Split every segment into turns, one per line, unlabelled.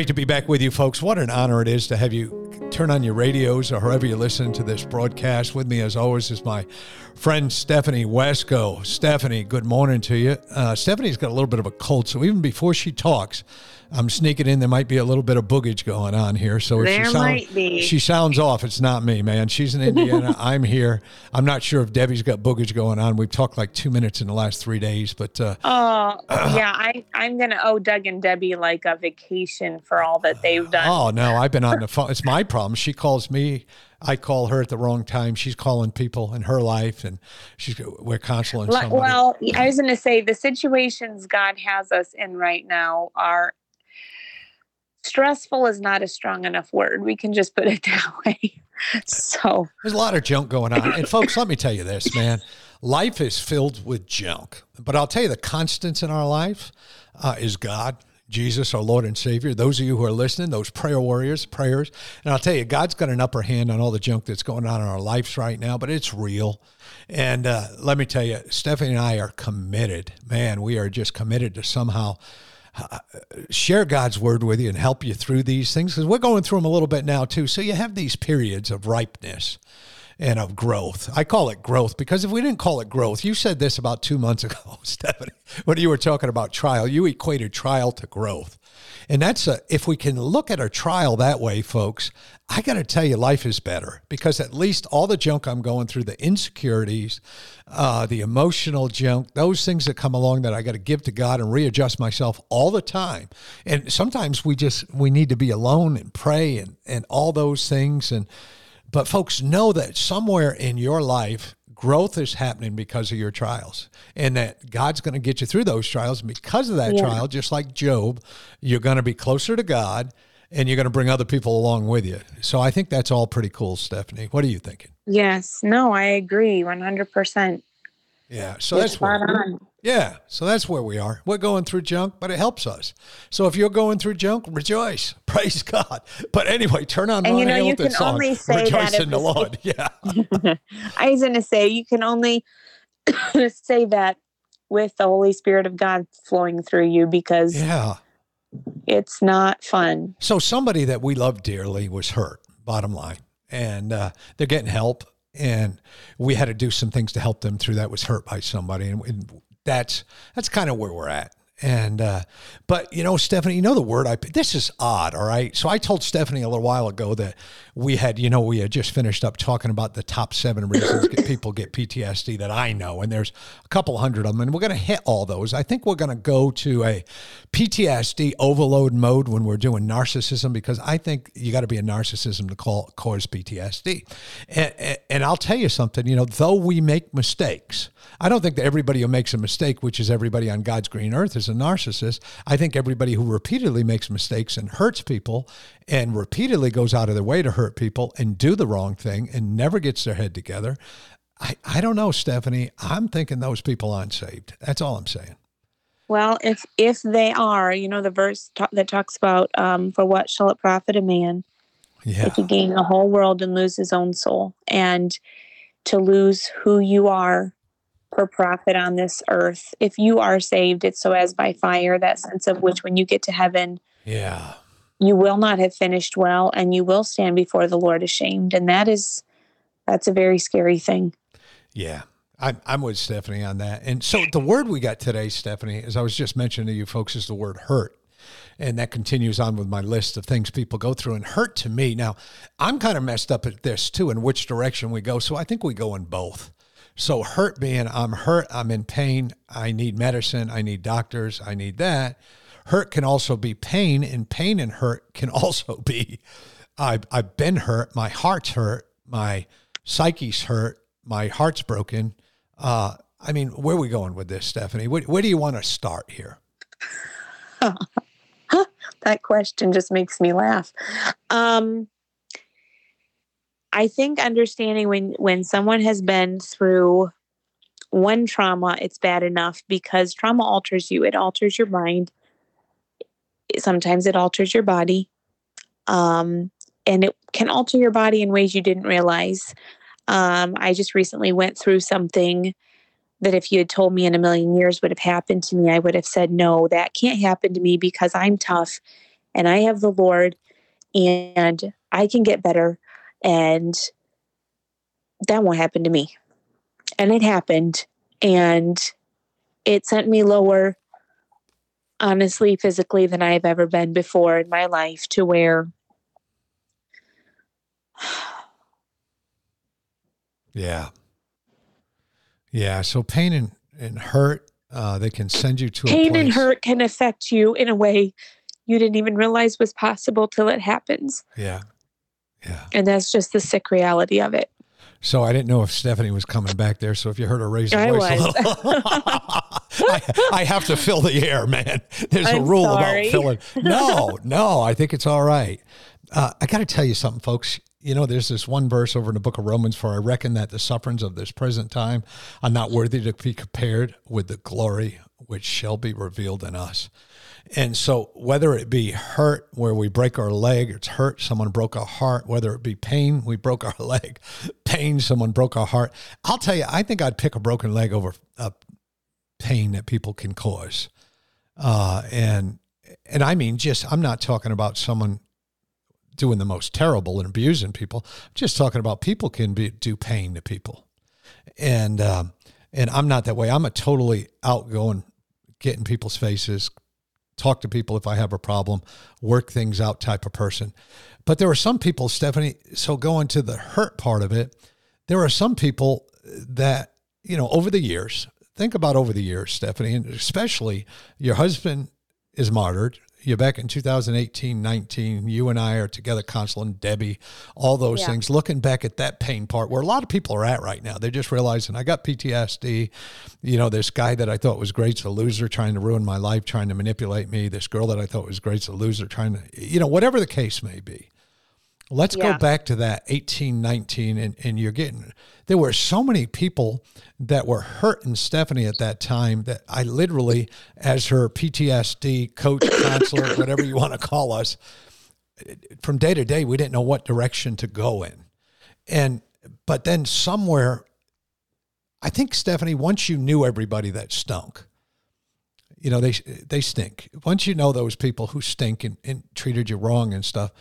Great to be back with you, folks. What an honor it is to have you turn on your radios or however you listen to this broadcast. With me, as always, is my friend Stephanie Wesco. Stephanie, good morning to you. Uh, Stephanie's got a little bit of a cold, so even before she talks, I'm sneaking in. There might be a little bit of boogage going on here. So
there
she,
might be.
she sounds off, it's not me, man. She's in Indiana. I'm here. I'm not sure if Debbie's got boogage going on. We've talked like two minutes in the last three days, but uh,
oh yeah, I I'm gonna owe Doug and Debbie like a vacation for all that they've done.
Oh no, I've been on the phone. It's my problem. She calls me. I call her at the wrong time. She's calling people in her life, and she's we're counseling somebody.
Well, I was going to say the situations God has us in right now are stressful is not a strong enough word. We can just put it that way. so
there's a lot of junk going on. And folks, let me tell you this, man. Life is filled with junk. But I'll tell you the constants in our life uh, is God, Jesus, our Lord and Savior. Those of you who are listening, those prayer warriors, prayers. And I'll tell you, God's got an upper hand on all the junk that's going on in our lives right now, but it's real. And uh, let me tell you, Stephanie and I are committed. Man, we are just committed to somehow share God's word with you and help you through these things because we're going through them a little bit now too. So you have these periods of ripeness and of growth. I call it growth because if we didn't call it growth, you said this about two months ago, Stephanie, when you were talking about trial, you equated trial to growth. And that's a, if we can look at our trial that way, folks, I got to tell you, life is better because at least all the junk I'm going through, the insecurities, uh, the emotional junk, those things that come along that I got to give to God and readjust myself all the time. And sometimes we just, we need to be alone and pray and, and all those things. And, but folks, know that somewhere in your life, growth is happening because of your trials and that God's going to get you through those trials. And because of that yeah. trial, just like Job, you're going to be closer to God and you're going to bring other people along with you. So I think that's all pretty cool, Stephanie. What are you thinking?
Yes. No, I agree 100%.
Yeah. So that's where, yeah. So that's where we are. We're going through junk, but it helps us. So if you're going through junk, rejoice. Praise God. But anyway, turn on
and
Ron
you know,
Hamilton
you can
song.
only say
rejoice
that
in the Lord. Yeah.
I was going to say, you can only say that with the Holy Spirit of God flowing through you because
yeah,
it's not fun.
So somebody that we love dearly was hurt, bottom line. And uh, they're getting help and we had to do some things to help them through that was hurt by somebody and, and that's that's kind of where we're at and uh, but you know, Stephanie, you know the word I this is odd, all right. So I told Stephanie a little while ago that we had, you know, we had just finished up talking about the top seven reasons people get PTSD that I know, and there's a couple hundred of them, and we're to hit all those. I think we're to go to a PTSD overload mode when we're doing narcissism because I think you got to be a narcissism to call cause PTSD. And, and I'll tell you something, you know, though we make mistakes, I don't think that everybody who makes a mistake, which is everybody on God's green earth, is a narcissist. I think everybody who repeatedly makes mistakes and hurts people and repeatedly goes out of their way to hurt people and do the wrong thing and never gets their head together. I, I don't know, Stephanie. I'm thinking those people aren't saved. That's all I'm saying.
Well, if if they are, you know, the verse ta- that talks about um, for what shall it profit a man
yeah.
if he gain the whole world and lose his own soul, and to lose who you are per profit on this earth. If you are saved, it's so as by fire, that sense of which when you get to heaven,
yeah,
you will not have finished well and you will stand before the Lord ashamed. And that is that's a very scary thing.
Yeah. I'm, I'm with Stephanie on that. And so the word we got today, Stephanie, as I was just mentioning to you folks, is the word hurt. And that continues on with my list of things people go through. And hurt to me, now, I'm kind of messed up at this too, in which direction we go. So I think we go in both. So hurt being I'm hurt, I'm in pain, I need medicine, I need doctors, I need that. Hurt can also be pain, and pain and hurt can also be I've, I've been hurt. My heart's hurt. My psyche's hurt. My heart's broken. Uh, I mean, where are we going with this, Stephanie? Where, where do you want to start here?
that question just makes me laugh. Um, I think understanding when when someone has been through one trauma, it's bad enough because trauma alters you. It alters your mind. Sometimes it alters your body. Um, and it can alter your body in ways you didn't realize. Um, I just recently went through something that if you had told me in a million years would have happened to me, I would have said, no, that can't happen to me because I'm tough and I have the Lord and I can get better. And that won't happen to me. And it happened. And it sent me lower, honestly, physically, than I've ever been before in my life to where.
yeah. Yeah. So pain and, and hurt, uh, they can send you to a
pain and hurt can affect you in a way you didn't even realize was possible till it happens.
Yeah. Yeah.
And that's just the sick reality of it.
So I didn't know if Stephanie was coming back there. So if you heard her raise her I voice was. a little, I, I, have to fill the air, man. There's I'm a rule sorry. about filling. No, no, I think it's all right. Uh, I got to tell you something, folks. You know, there's this one verse over in the book of Romans for I reckon that the sufferings of this present time are not worthy to be compared with the glory which shall be revealed in us. And so, whether it be hurt where we break our leg, it's hurt, someone broke our heart, whether it be pain, we broke our leg, pain, someone broke our heart. I'll tell you, I think I'd pick a broken leg over a pain that people can cause. Uh, and and I mean, just I'm not talking about someone doing the most terrible and abusing people. I'm just talking about people can be, do pain to people, and um, and I'm not that way. I'm a totally outgoing, get in people's faces, talk to people if I have a problem, work things out type of person. But there are some people, Stephanie, so going to the hurt part of it, there are some people that, you know, over the years, think about over the years, Stephanie, and especially your husband is martyred, You're back in 2018, 19, you and I are together counseling Debbie, all those yeah. things, looking back at that pain part where a lot of people are at right now. They're just realizing I got PTSD. You know, this guy that I thought was great's a loser trying to ruin my life, trying to manipulate me. This girl that I thought was great's a loser trying to, you know, whatever the case may be. Let's yeah. go back to that 18, 19, and, and you're getting, there were so many people that were hurting Stephanie at that time that I literally, as her PTSD coach, counselor, whatever you want to call us, from day to day, we didn't know what direction to go in. And, but then somewhere, I think, Stephanie, once you knew everybody that stunk, you know, they, they stink. Once you know those people who stink and, and treated you wrong and stuff,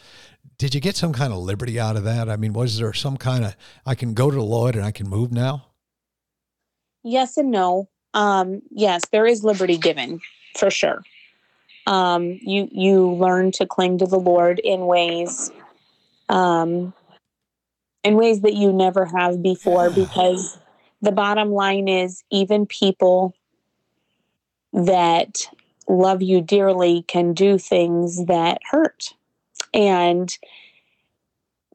did you get some kind of liberty out of that? I mean, was there some kind of I can go to the Lord and I can move now?
Yes and no. Um, yes, there is liberty given for sure. Um, you you learn to cling to the Lord in ways, um, in ways that you never have before. Because the bottom line is, even people that love you dearly can do things that hurt. And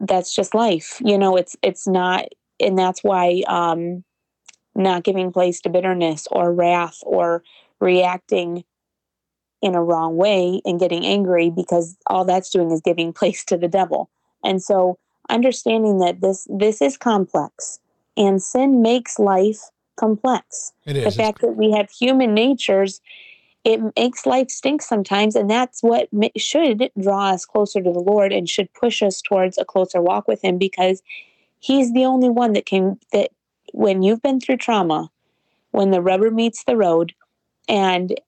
that's just life you know it's it's not and that's why um not giving place to bitterness or wrath or reacting in a wrong way and getting angry because all that's doing is giving place to the devil. And so understanding that this this is complex and sin makes life complex
it is.
the fact that we have human natures it makes life stink sometimes and that's what should draw us closer to the lord and should push us towards a closer walk with him because he's the only one that can that when you've been through trauma when the rubber meets the road and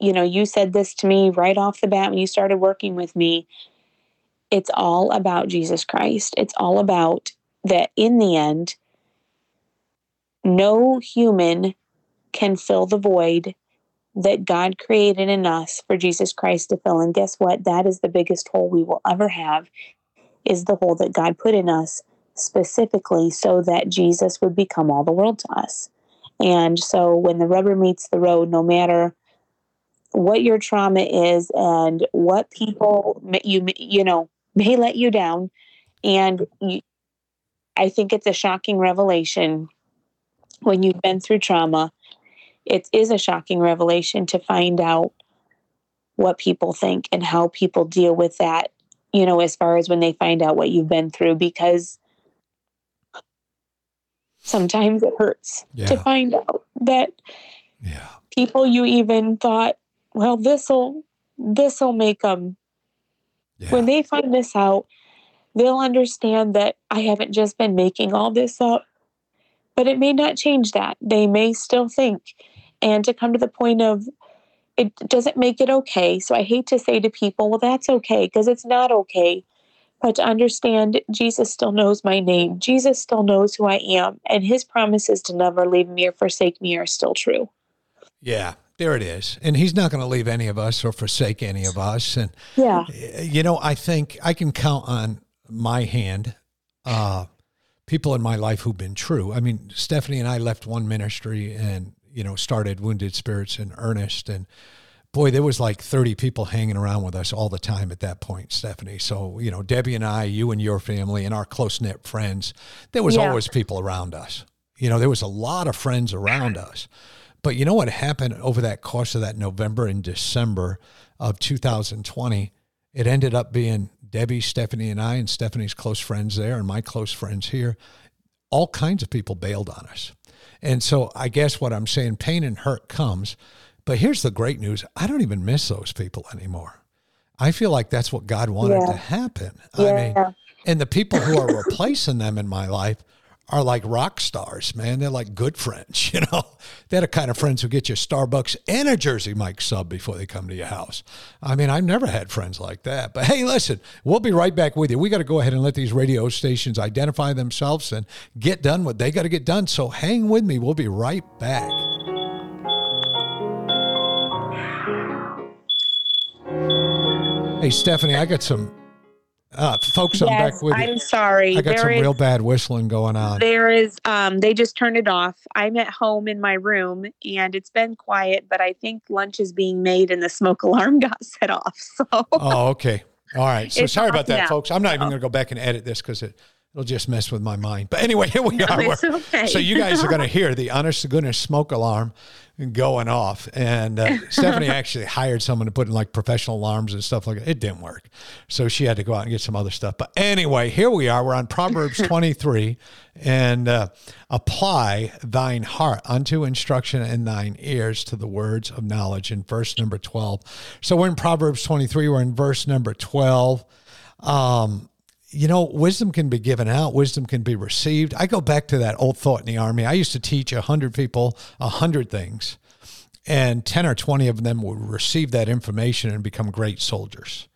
you know you said this to me right off the bat when you started working with me it's all about jesus christ it's all about that in the end no human can fill the void that God created in us for Jesus Christ to fill. And guess what? That is the biggest hole we will ever have is the hole that God put in us specifically so that Jesus would become all the world to us. And so when the rubber meets the road, no matter what your trauma is and what people you you know may let you down. And you, I think it's a shocking revelation when you've been through trauma. It is a shocking revelation to find out what people think and how people deal with that, you know, as far as when they find out what you've been through, because sometimes it hurts
Yeah.
to find out that
Yeah.
people you even thought, well, this'll this'll make them
Yeah.
when they find this out, they'll understand that I haven't just been making all this up. But it may not change that. They may still think. And to come to the point of it doesn't make it okay. So I hate to say to people, well, that's okay, because it's not okay. But to understand, Jesus still knows my name. Jesus still knows who I am. And his promises to never leave me or forsake me are still true.
Yeah. There it is. And he's not going to leave any of us or forsake any of us. And
Yeah.
you know, I think I can count on my hand uh, people in my life who've been true. I mean, Stephanie and I left one ministry and, you know, started Wounded Spirits in earnest. And boy, there was like 30 people hanging around with us all the time at that point, Stephanie. So, you know, Debbie and I, you and your family, and our close knit friends, there was
Yeah.
always people around us. You know, there was a lot of friends around us. But you know what happened over that course of that November and December of 2020? It ended up being Debbie, Stephanie, and I, and Stephanie's close friends there, and my close friends here. All kinds of people bailed on us. And so I guess what I'm saying, pain and hurt comes. But here's the great news I don't even miss those people anymore. I feel like that's what God wanted
Yeah.
to happen. I mean, and the people who are replacing them in my life are like rock stars, man. They're like good friends, you know. They're the kind of friends who get you Starbucks and a Jersey Mike sub before they come to your house. I mean, I've never had friends like that. But hey, listen, we'll be right back with you. We got to go ahead and let these radio stations identify themselves and get done what they got to get done. So hang with me. We'll be right back. Hey, Stephanie, I got some uh, folks. I'm back with you.
I'm sorry.
I got
There
some
is-
real bad whistling going on.
There is um they just turned it off. I'm at home in my room and it's been quiet, but I think lunch is being made and the smoke alarm got set off. So
Oh, okay. All right. So
It's
sorry about that,
now,
folks. I'm not even going to go back and edit this because it, it'll just mess with my mind. But anyway, here we
No,
are.
okay.
So you guys are going to hear the honest to goodness smoke alarm going off. And uh, Stephanie actually hired someone to put in like professional alarms and stuff like that. It didn't work. So she had to go out and get some other stuff. But anyway, here we are. We're on Proverbs 23 and uh, apply thine heart unto instruction and thine ears to the words of knowledge in verse number 12. So we're in Proverbs 23. We're in verse number 12. Um, you know, wisdom can be given out, wisdom can be received. I go back to that old thought in the army. I used to teach a hundred people a hundred things, and 10 or 20 of them would receive that information and become great soldiers.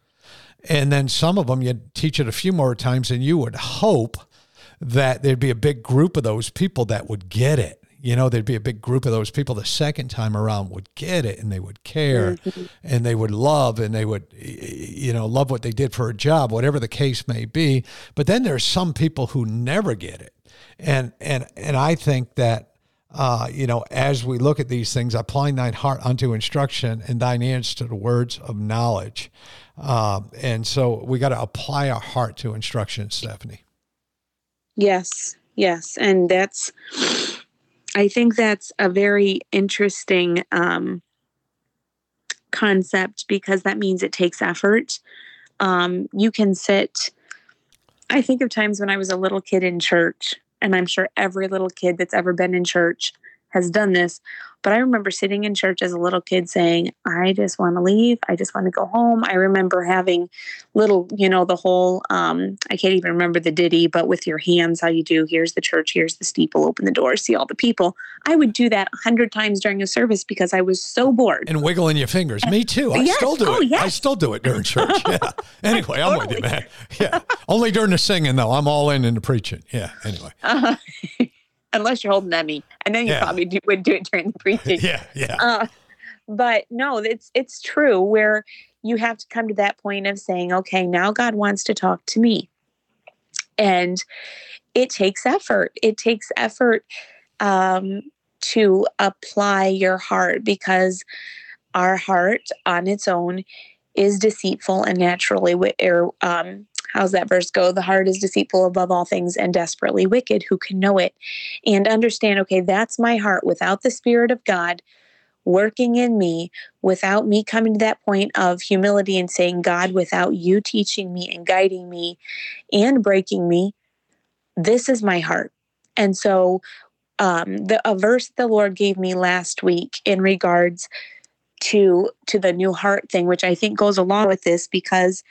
And then some of them you'd teach it a few more times, and you would hope that there'd be a big group of those people that would get it. You know, there'd be a big group of those people the second time around would get it and they would care and they would love and they would, you know, love what they did for a job, whatever the case may be. But then there's some people who never get it. And, and, and I think that, uh, you know, as we look at these things, applying thine heart unto instruction and thine ears to the words of knowledge. Um, and so we got to apply our heart to instruction, Stephanie.
Yes, yes. And that's, I think that's a very interesting um, concept because that means it takes effort. Um, you can sit, I think of times when I was a little kid in church, and I'm sure every little kid that's ever been in church has done this. But I remember sitting in church as a little kid saying, I just want to leave. I just want to go home. I remember having little, you know, the whole, um, I can't even remember the ditty, but with your hands, how you do, here's the church, here's the steeple, open the door, see all the people. I would do that a hundred times during a service because I was so bored.
and wiggling your fingers. Me too. I
Yes.
still do
Oh,
it. I still do it during church. Yeah. Anyway, I'm with you, man. Yeah. Only during the singing though. I'm all in in the preaching. Yeah. Anyway.
Uh, unless you're holding Emmy. And then you
Yeah.
probably do, would do it during the preaching.
Yeah. Yeah.
Uh, but no, it's it's true where you have to come to that point of saying, okay, now God wants to talk to me, and it takes effort. It takes effort um, to apply your heart because our heart on its own is deceitful and naturally wi- er, um, how's that verse go? The heart is deceitful above all things and desperately wicked. Who can know it? And understand, okay, that's my heart without the Spirit of God working in me, without me coming to that point of humility and saying, God, without you teaching me and guiding me and breaking me, this is my heart. And so, um, the a verse the Lord gave me last week in regards to to the new heart thing, which I think goes along with this because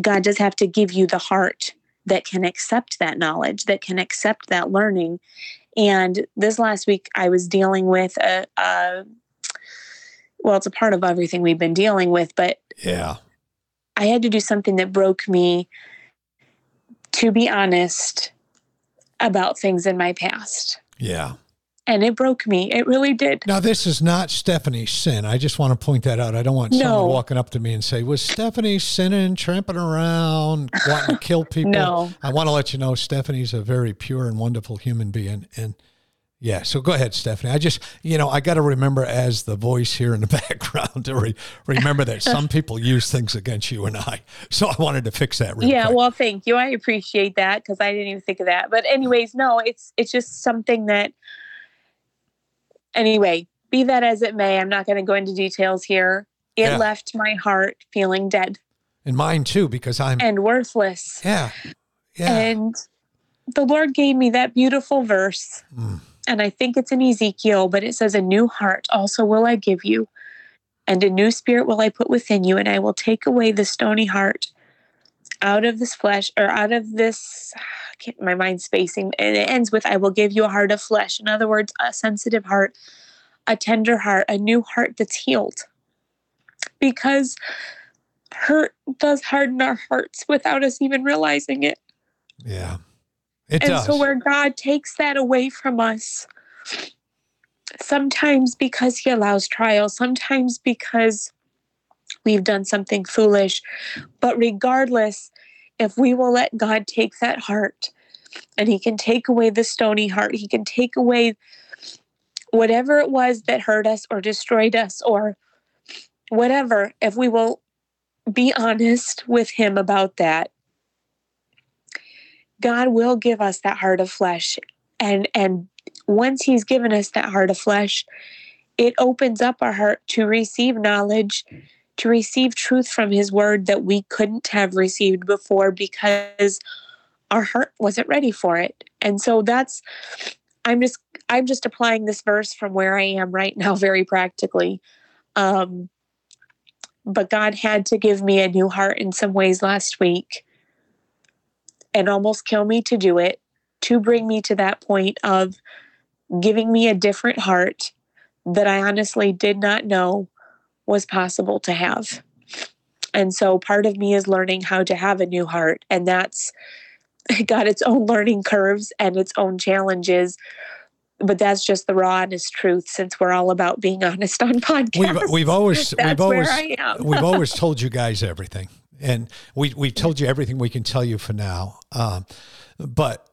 God does have to give you the heart that can accept that knowledge, that can accept that learning. And this last week, I was dealing with a, a well, it's a part of everything we've been dealing with, but
yeah,
I had to do something that broke me. To be honest, about things in my past.
Yeah.
And it broke me. It really did.
Now, this is not Stephanie's sin. I just want to point that out. I don't want
No.
someone walking up to me and say, Was Stephanie sinning, tramping around, wanting to kill people?
No.
I want to let you know Stephanie's a very pure and wonderful human being. And yeah, so go ahead, Stephanie. I just, you know, I got to remember as the voice here in the background to re- remember that some people use things against you and I. So I wanted to fix that real
yeah,
quick.
well, thank you. I appreciate that because I didn't even think of that. But anyways, no, it's it's just something that anyway, be that as it may, I'm not going to go into details here. It
Yeah.
left my heart feeling dead
and mine too, because I'm,
and worthless.
yeah, yeah.
And the Lord gave me that beautiful verse.
Mm.
And I think it's in Ezekiel, but it says, A new heart also will I give you, and a new spirit will I put within you, and I will take away the stony heart out of this flesh or out of this. Can't- My mind's spacing. And it ends with, I will give you a heart of flesh. In other words, a sensitive heart, a tender heart, a new heart that's healed. Because hurt does harden our hearts without us even realizing it.
yeah. It
and
does.
so where God takes that away from us, sometimes because he allows trials, sometimes because we've done something foolish, but regardless, if we will let God take that heart and he can take away the stony heart, he can take away whatever it was that hurt us or destroyed us or whatever, if we will be honest with him about that, God will give us that heart of flesh. And and once he's given us that heart of flesh, it opens up our heart to receive knowledge, to receive truth from his word that we couldn't have received before because our heart wasn't ready for it. And so that's I'm just I'm just applying this verse from where I am right now very practically. Um but God had to give me a new heart in some ways last week and almost kill me to do it to bring me to that point of giving me a different heart that I honestly did not know was possible to have. And so part of me is learning how to have a new heart and that's got its own learning curves and its own challenges. But that's just the raw honest truth since we're all about being honest on podcasts.
We've, we've always we've always
where I am.
we've always told you guys everything, and we we've told you everything we can tell you for now. Um, but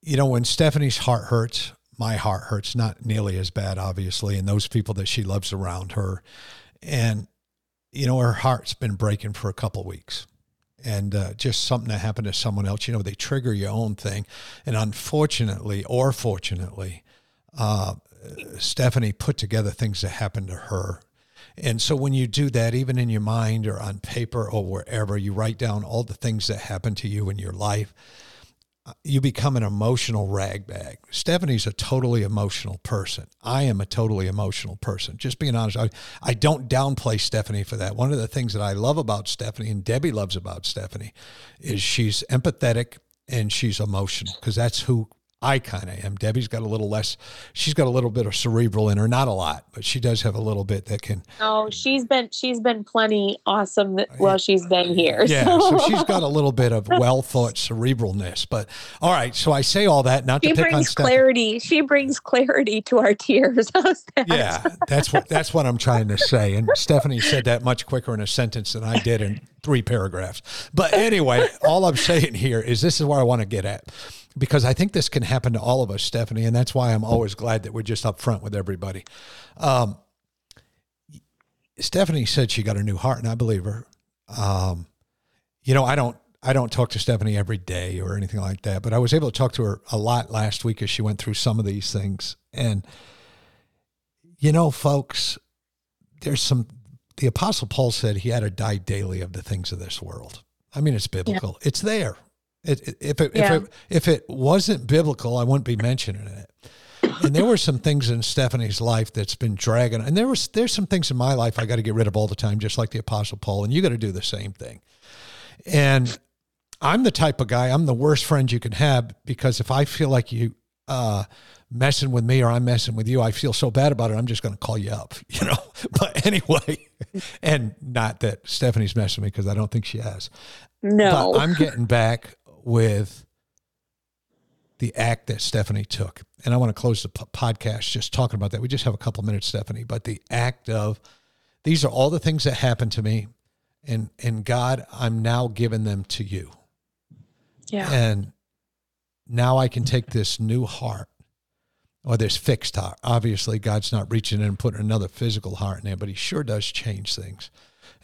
you know, when Stephanie's heart hurts, my heart hurts. Not nearly as bad, obviously, and those people that she loves around her, and you know, her heart's been breaking for a couple weeks. And uh, just something that happened to someone else, you know, they trigger your own thing. And unfortunately, or fortunately, uh, Stephanie put together things that happened to her. And so when you do that, even in your mind or on paper or wherever, you write down all the things that happened to you in your life, you become an emotional rag bag. Stephanie's a totally emotional person. I am a totally emotional person. Just being honest, I, I don't downplay Stephanie for that. One of the things that I love about Stephanie and Debbie loves about Stephanie is she's empathetic and she's emotional because that's who I kind of am. Debbie's got a little less, she's got a little bit of cerebral in her, not a lot, but she does have a little bit that can,
Oh, she's been she's been plenty awesome that, while she's been here.
yeah.
so-
So she's got a little bit of well thought cerebralness. But all right, so I say all that not
she
to pick on
brings
Stephanie.
clarity. She brings clarity to our tears. That?
Yeah, that's what that's what I'm trying to say. And Stephanie said that much quicker in a sentence than I did in three paragraphs. But anyway, all I'm saying here is this is where I want to get at. Because I think this can happen to all of us, Stephanie, and that's why I'm always glad that we're just up front with everybody. Um, Stephanie said she got a new heart, and I believe her. Um, you know, I don't I don't talk to Stephanie every day or anything like that, but I was able to talk to her a lot last week as she went through some of these things. And, you know, folks, there's some, the Apostle Paul said he had to die daily of the things of this world. I mean, it's biblical, yeah. it's there. It, it, if, it, yeah. if, it, if it wasn't biblical, I wouldn't be mentioning it. And there were some things in Stephanie's life that's been dragging, and there was there's some things in my life I got to get rid of all the time, just like the Apostle Paul, and you got to do the same thing. And I'm the type of guy, I'm the worst friend you can have because if I feel like you uh, messing with me or I'm messing with you, I feel so bad about it. I'm just going to call you up, you know. But anyway, and not that Stephanie's messing with me because I don't think she has.
No,
but I'm getting back with the act that Stephanie took, and I want to close the p- podcast just talking about that. We just have a couple minutes, Stephanie, but the act of these are all the things that happened to me, and and God, I'm now giving them to you.
Yeah.
And now I can take this new heart or this fixed heart. Obviously, God's not reaching in and putting another physical heart in there, but He sure does change things.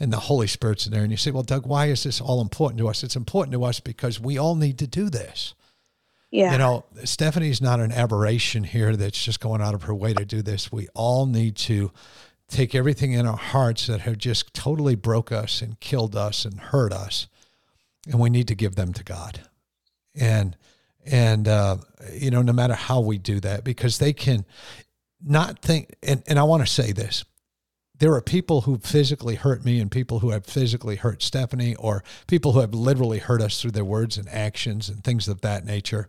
And the Holy Spirit's in there. And you say, well, Doug, why is this all important to us? It's important to us because we all need to do this.
Yeah.
You know, Stephanie's not an aberration here that's just going out of her way to do this. We all need to take everything in our hearts that have just totally broke us and killed us and hurt us, and we need to give them to God and and uh, you know no matter how we do that because they can not think and, and i want to say this there are people who physically hurt me and people who have physically hurt stephanie or people who have literally hurt us through their words and actions and things of that nature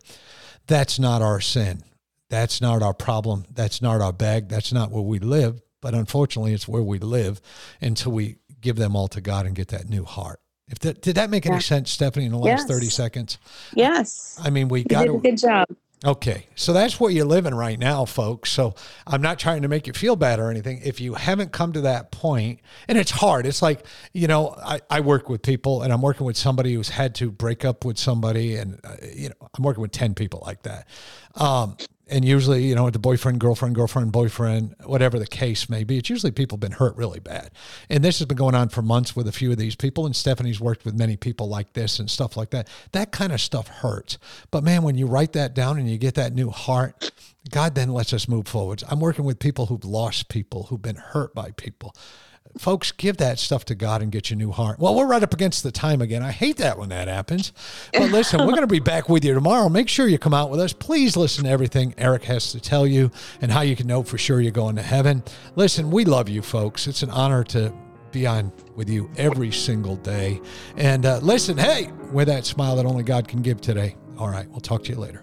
that's not our sin that's not our problem that's not our bag that's not where we live but unfortunately it's where we live until we give them all to god and get that new heart if that did that make any sense, Stephanie, in the last yes. thirty seconds?
Yes.
I mean, we got
a good job.
Okay, so that's what you're living right now, folks. So I'm not trying to make you feel bad or anything. If you haven't come to that point, and it's hard, it's like, you know, I, I work with people and I'm working with somebody who's had to break up with somebody, and, uh, you know, I'm working with 10 people like that. Um, and usually, you know, the boyfriend, girlfriend, girlfriend, boyfriend, whatever the case may be, it's usually people have been hurt really bad. And this has been going on for months with a few of these people. And Stephanie's worked with many people like this and stuff like that. That kind of stuff hurts. But man, when you write that down and you get that new heart, God then lets us move forwards. I'm working with people who've lost people, who've been hurt by people folks, give that stuff to God and get your new heart. Well, we're right up against the time again. I hate that when that happens. But listen, we're going to be back with you tomorrow. Make sure you come out with us. Please listen to everything Eric has to tell you and how you can know for sure you're going to heaven. Listen, we love you, folks. It's an honor to be on with you every single day. And uh, listen, hey, with that smile that only God can give today. All right, we'll talk to you later.